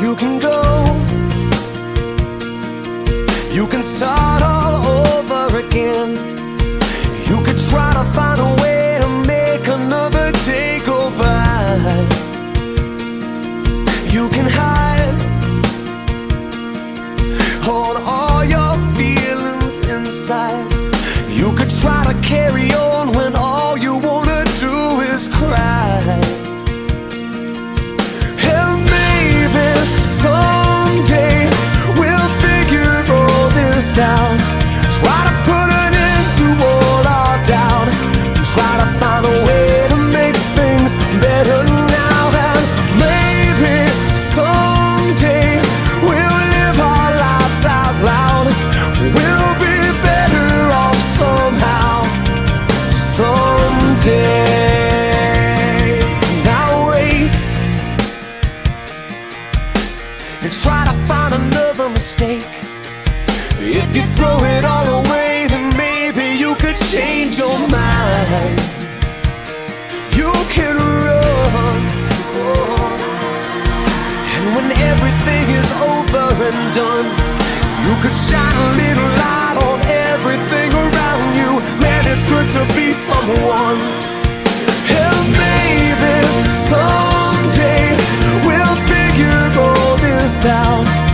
You can go. You can start all over again. You could try to find a way to make another day go by You can hide Hold all your feelings inside. You could try to carry on mistake. If you throw it all away, then maybe you could change your mind. You can run. And when everything is over and done, you could shine a little light on everything around you. Man, it's good to be someone. And maybe someday we'll figure all this out.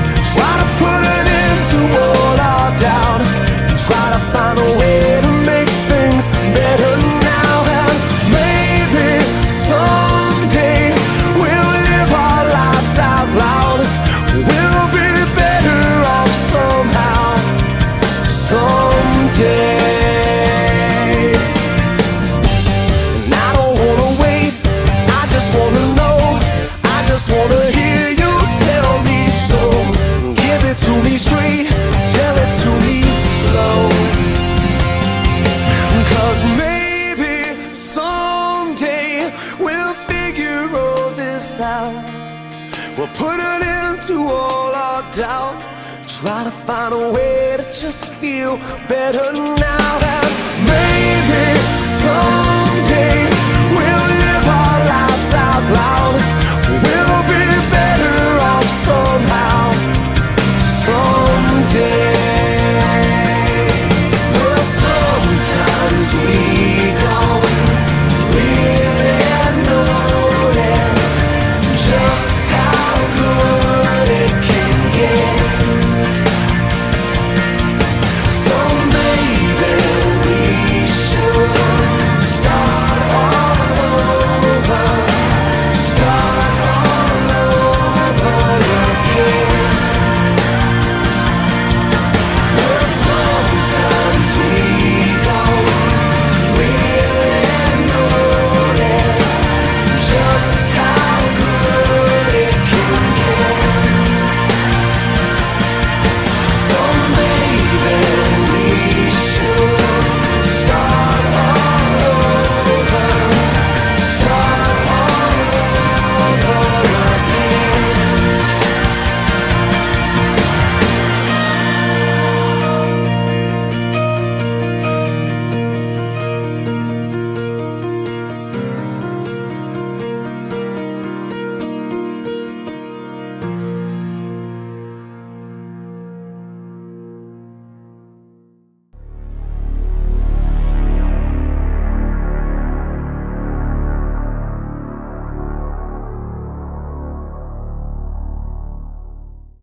This out. We'll put an end to all our doubt. Try to find a way to just feel better now.